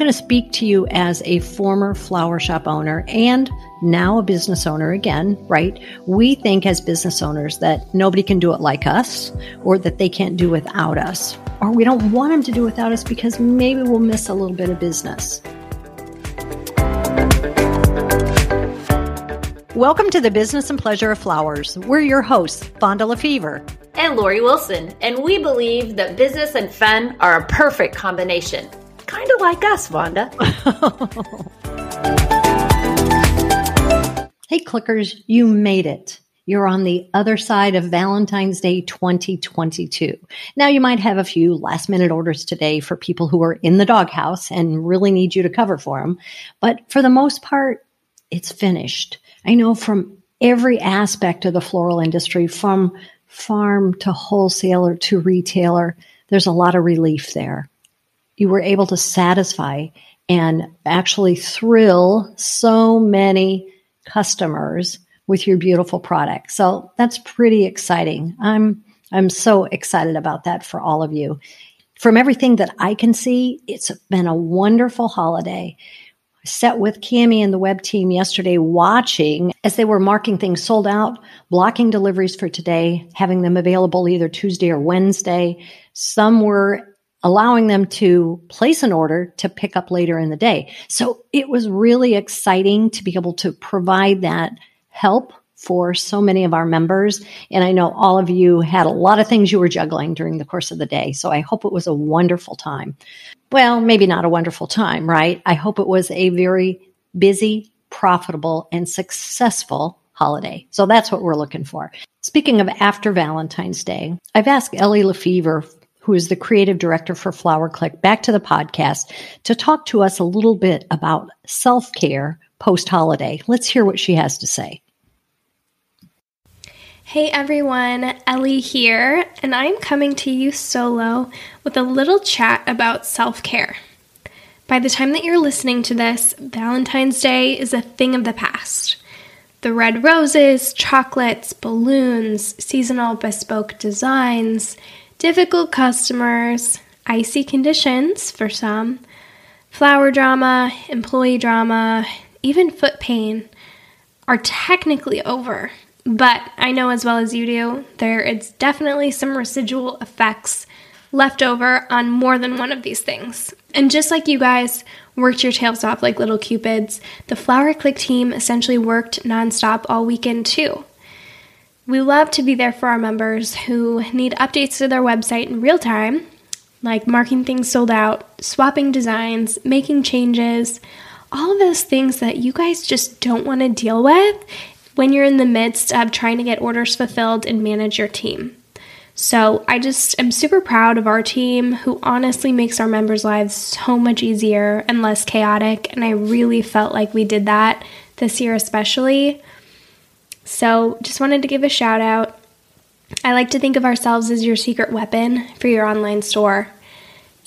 going to speak to you as a former flower shop owner and now a business owner again, right? We think as business owners that nobody can do it like us or that they can't do without us. Or we don't want them to do without us because maybe we'll miss a little bit of business. Welcome to the Business and Pleasure of Flowers. We're your hosts, Wanda LaFever and Lori Wilson, and we believe that business and fun are a perfect combination. Kind of like us, Wanda. hey, clickers, you made it. You're on the other side of Valentine's Day 2022. Now, you might have a few last minute orders today for people who are in the doghouse and really need you to cover for them. But for the most part, it's finished. I know from every aspect of the floral industry, from farm to wholesaler to retailer, there's a lot of relief there. You were able to satisfy and actually thrill so many customers with your beautiful product. So that's pretty exciting. I'm I'm so excited about that for all of you. From everything that I can see, it's been a wonderful holiday I sat with Cami and the web team yesterday watching as they were marking things sold out, blocking deliveries for today, having them available either Tuesday or Wednesday. Some were allowing them to place an order to pick up later in the day. So it was really exciting to be able to provide that help for so many of our members. And I know all of you had a lot of things you were juggling during the course of the day. So I hope it was a wonderful time. Well, maybe not a wonderful time, right? I hope it was a very busy, profitable, and successful holiday. So that's what we're looking for. Speaking of after Valentine's Day, I've asked Ellie LaFever, who is the creative director for Flower Clique, back to the podcast to talk to us a little bit about self care post holiday. Let's hear what she has to say. Hey everyone, Ellie here, and I'm coming to you solo with a little chat about self care. By the time that you're listening to this, Valentine's Day is a thing of the past. The red roses, chocolates, balloons, seasonal bespoke designs, difficult customers, icy conditions for some, flower drama, employee drama, even foot pain are technically over but I know as well as you do, there is definitely some residual effects left over on more than one of these things. And just like you guys worked your tails off like little cupids, the Flower Clique team essentially worked nonstop all weekend too. We love to be there for our members who need updates to their website in real time, like marking things sold out, swapping designs, making changes, all of those things that you guys just don't want to deal with when you're in the midst of trying to get orders fulfilled and manage your team. So I just am super proud of our team who honestly makes our members' lives so much easier and less chaotic. And I really felt like we did that this year, especially. So just wanted to give a shout out. I like to think of ourselves as your secret weapon for your online store.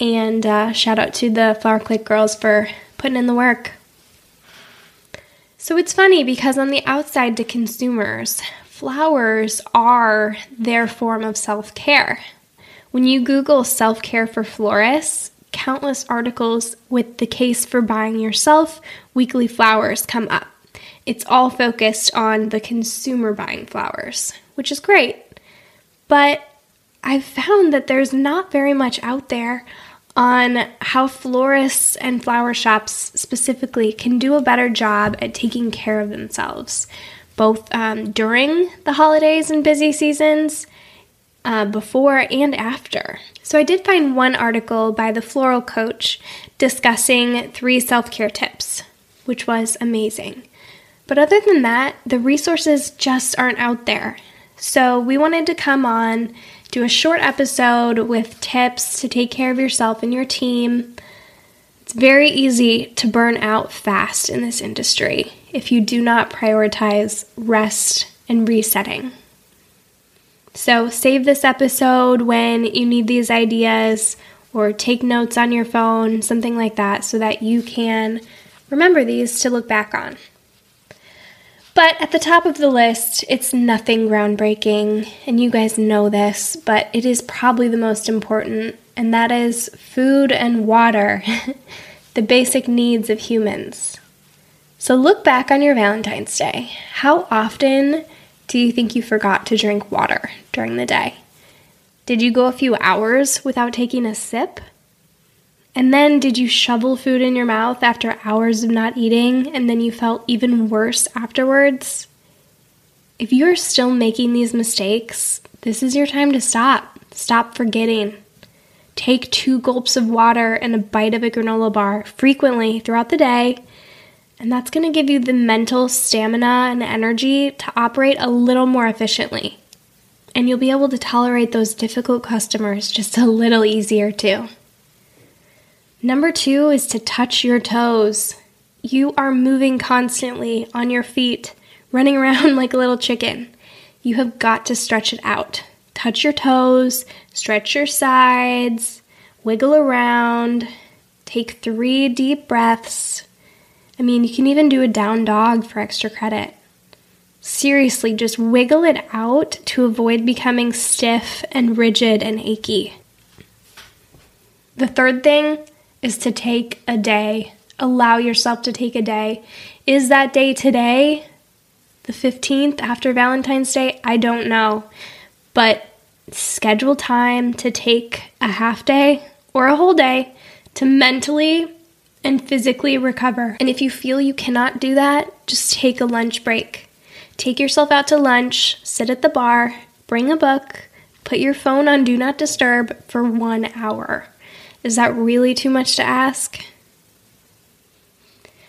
And uh, shout out to the Flower Clique girls for putting in the work. So it's funny because on the outside to consumers, flowers are their form of self care. When you Google self care for florists, countless articles with the case for buying yourself weekly flowers come up. It's all focused on the consumer buying flowers, which is great. But I've found that there's not very much out there on how florists and flower shops specifically can do a better job at taking care of themselves, both um, during the holidays and busy seasons, uh, before and after. So, I did find one article by the Floral Coach discussing three self care tips, which was amazing. But other than that, the resources just aren't out there. So, we wanted to come on do a short episode with tips to take care of yourself and your team. It's very easy to burn out fast in this industry if you do not prioritize rest and resetting. So, save this episode when you need these ideas or take notes on your phone, something like that, so that you can remember these to look back on. But at the top of the list, it's nothing groundbreaking, and you guys know this, but it is probably the most important, and that is food and water. the basic needs of humans. So look back on your Valentine's Day. How often do you think you forgot to drink water during the day? Did you go a few hours without taking a sip? And then did you shovel food in your mouth after hours of not eating and then you felt even worse afterwards? If you are still making these mistakes, this is your time to stop. Stop forgetting. Take two gulps of water and a bite of a granola bar frequently throughout the day, and that's going to give you the mental stamina and energy to operate a little more efficiently. And you'll be able to tolerate those difficult customers just a little easier too. Number two is to touch your toes. You are moving constantly on your feet, running around like a little chicken. You have got to stretch it out. Touch your toes, stretch your sides, wiggle around, take three deep breaths. I mean, you can even do a down dog for extra credit. Seriously, just wiggle it out to avoid becoming stiff and rigid and achy. The third thing is to take a day. Allow yourself to take a day. Is that day today? The 15th after Valentine's Day? I don't know. But schedule time to take a half day or a whole day to mentally and physically recover. And if you feel you cannot do that, just take a lunch break. Take yourself out to lunch, sit at the bar, bring a book, put your phone on Do Not Disturb for one hour. Is that really too much to ask?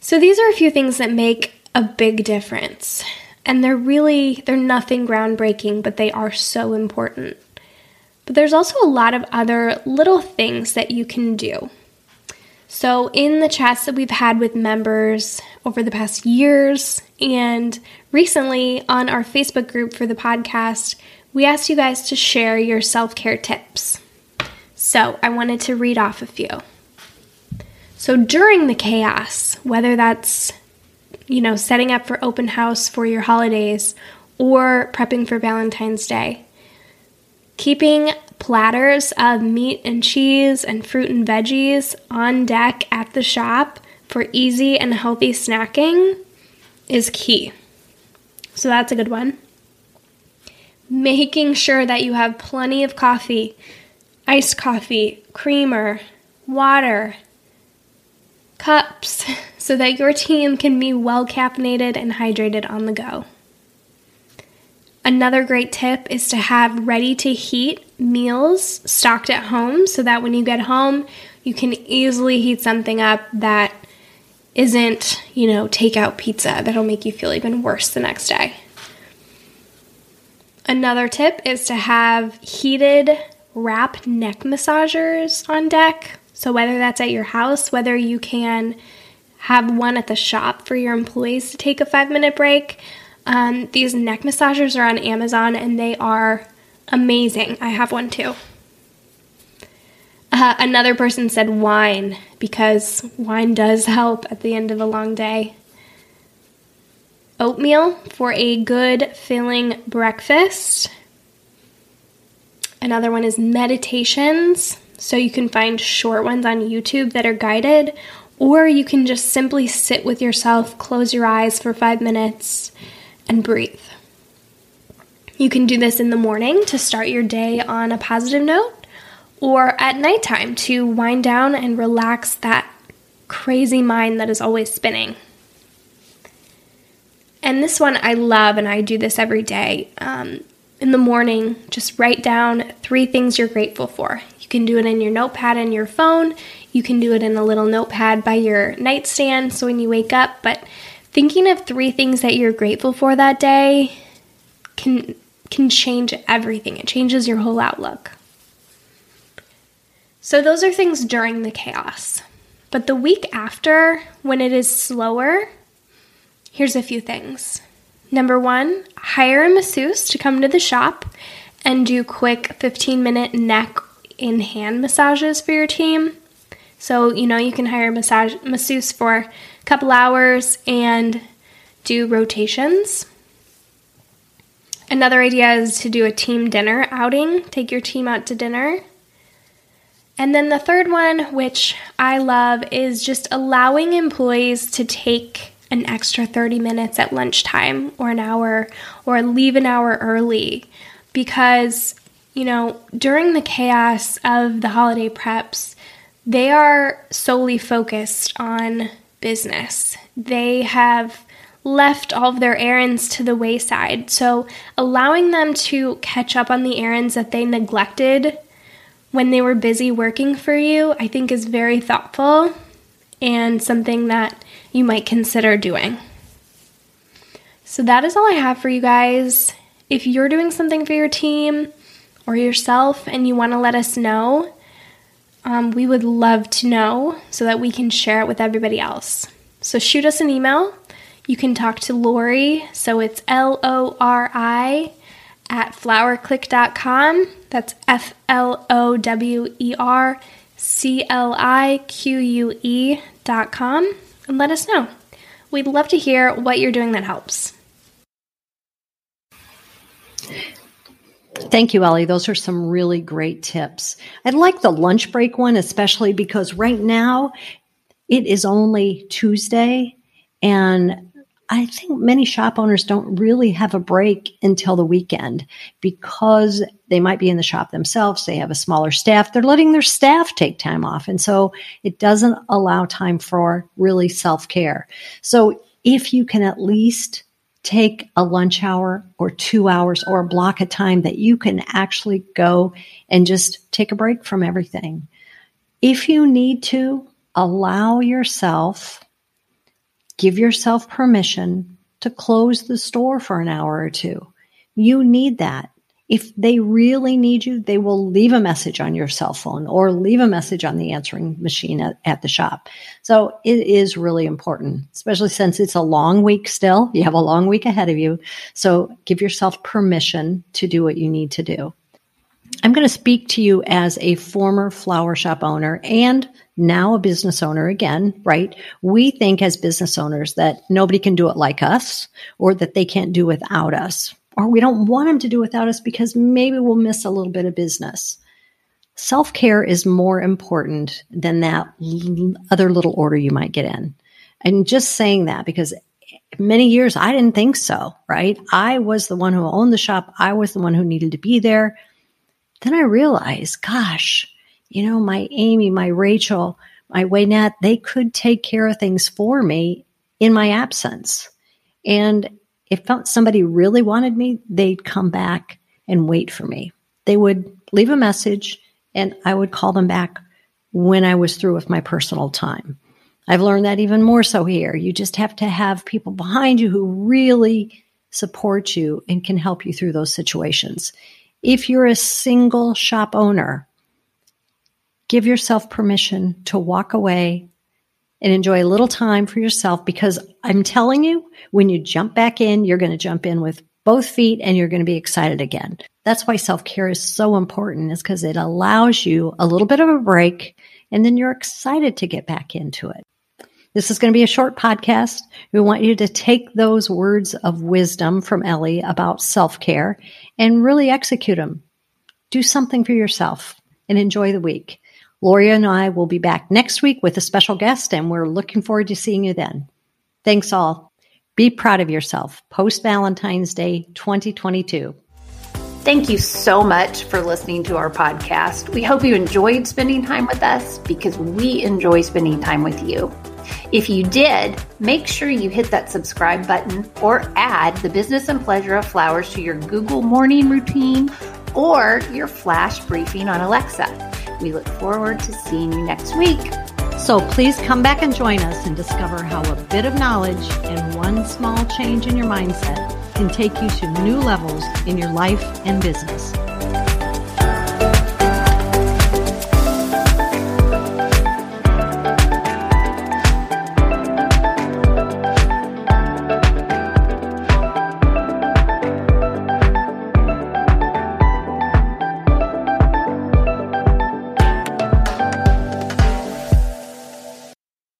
So these are a few things that make a big difference. And they're really they're nothing groundbreaking, but they are so important. But there's also a lot of other little things that you can do. So, in the chats that we've had with members over the past years and recently on our Facebook group for the podcast, we asked you guys to share your self care tips. So I wanted to read off a few. So during the chaos, whether that's, you know, setting up for open house for your holidays or prepping for Valentine's Day, keeping platters of meat and cheese and fruit and veggies on deck at the shop for easy and healthy snacking is key. So that's a good one. Making sure that you have plenty of coffee iced coffee, creamer, water, cups, so that your team can be well caffeinated and hydrated on the go. Another great tip is to have ready to heat meals stocked at home so that when you get home, you can easily heat something up that isn't, you know, takeout pizza that'll make you feel even worse the next day. Another tip is to have heated wrap neck massagers on deck. So, whether that's at your house, whether you can have one at the shop for your employees to take a five minute break, um, these neck massagers are on Amazon and they are amazing. I have one too. Uh, another person said wine because wine does help at the end of a long day. Oatmeal for a good filling breakfast. Another one is meditations. So you can find short ones on YouTube that are guided, or you can just simply sit with yourself, close your eyes for five minutes, and breathe. You can do this in the morning to start your day on a positive note, or at nighttime to wind down and relax that crazy mind that is always spinning. And this one I love, and I do this every day. Um, in the morning, just write down three things you're grateful for. You can do it in your notepad in your phone. You can do it in a little notepad by your nightstand so when you wake up, but thinking of three things that you're grateful for that day can can change everything. It changes your whole outlook. So those are things during the chaos. But the week after, when it is slower, here's a few things. Number one, hire a masseuse to come to the shop and do quick 15 minute neck in hand massages for your team. So, you know, you can hire a massage masseuse for a couple hours and do rotations. Another idea is to do a team dinner outing. Take your team out to dinner. And then the third one, which I love, is just allowing employees to take an extra 30 minutes at lunchtime or an hour or leave an hour early because, you know, during the chaos of the holiday preps, they are solely focused on business. They have left all of their errands to the wayside. So, allowing them to catch up on the errands that they neglected when they were busy working for you, I think is very thoughtful and something that you might consider doing. So, that is all I have for you guys. If you're doing something for your team or yourself and you want to let us know, um, we would love to know so that we can share it with everybody else. So, shoot us an email. You can talk to Lori, so it's L O R I at flowerclique.com. That's F L O W E R C L I Q U E.com and let us know. We'd love to hear what you're doing that helps. Thank you, Ellie. Those are some really great tips. I like the lunch break one, especially because right now it is only Tuesday and I think many shop owners don't really have a break until the weekend because they might be in the shop themselves. They have a smaller staff. They're letting their staff take time off. And so it doesn't allow time for really self care. So if you can at least take a lunch hour or two hours or a block of time that you can actually go and just take a break from everything. If you need to, allow yourself Give yourself permission to close the store for an hour or two. You need that. If they really need you, they will leave a message on your cell phone or leave a message on the answering machine at, at, the shop. So it is really important, especially since it's a long week still. You have a long week ahead of you. So give yourself permission to do what you need to do. I'm going to speak to you as a former flower shop owner and now a business owner again, right? We think as business owners that nobody can do it like us or that they can't do without us, or we don't want them to do without us because maybe we'll miss a little bit of business. Self care is more important than that other little order you might get in. And just saying that because many years I didn't think so, right? I was the one who owned the shop. I was the one who needed to be there. Then I realized, gosh, you know, my Amy, my Rachel, my Waynette, they could take care of things for me in my absence. And if somebody really wanted me, they'd come back and wait for me. They would leave a message and I would call them back when I was through with my personal time. I've learned that even more so here. You just have to have people behind you who really support you and can help you through those situations. If you're a single shop owner, give yourself permission to walk away and enjoy a little time for yourself because I'm telling you, when you jump back in, you're going to jump in with both feet and you're going to be excited again. That's why self care is so important is because it allows you a little bit of a break and then you're excited to get back into it. This is going to be a short podcast. We want you to take those words of wisdom from Ellie about self care and really execute them. Do something for yourself and enjoy the week. Lori and I will be back next week with a special guest, and we're looking forward to seeing you then. Thanks all. Be proud of yourself. Post Valentine's Day 2022. Thank you so much for listening to our podcast. We hope you enjoyed spending time with us because we enjoy spending time with you. If you did, make sure you hit that subscribe button or add the business and pleasure of flowers to your Google morning routine or your flash briefing on Alexa. We look forward to seeing you next week. So please come back and join us and discover how a bit of knowledge and one small change in your mindset can take you to new levels in your life and business.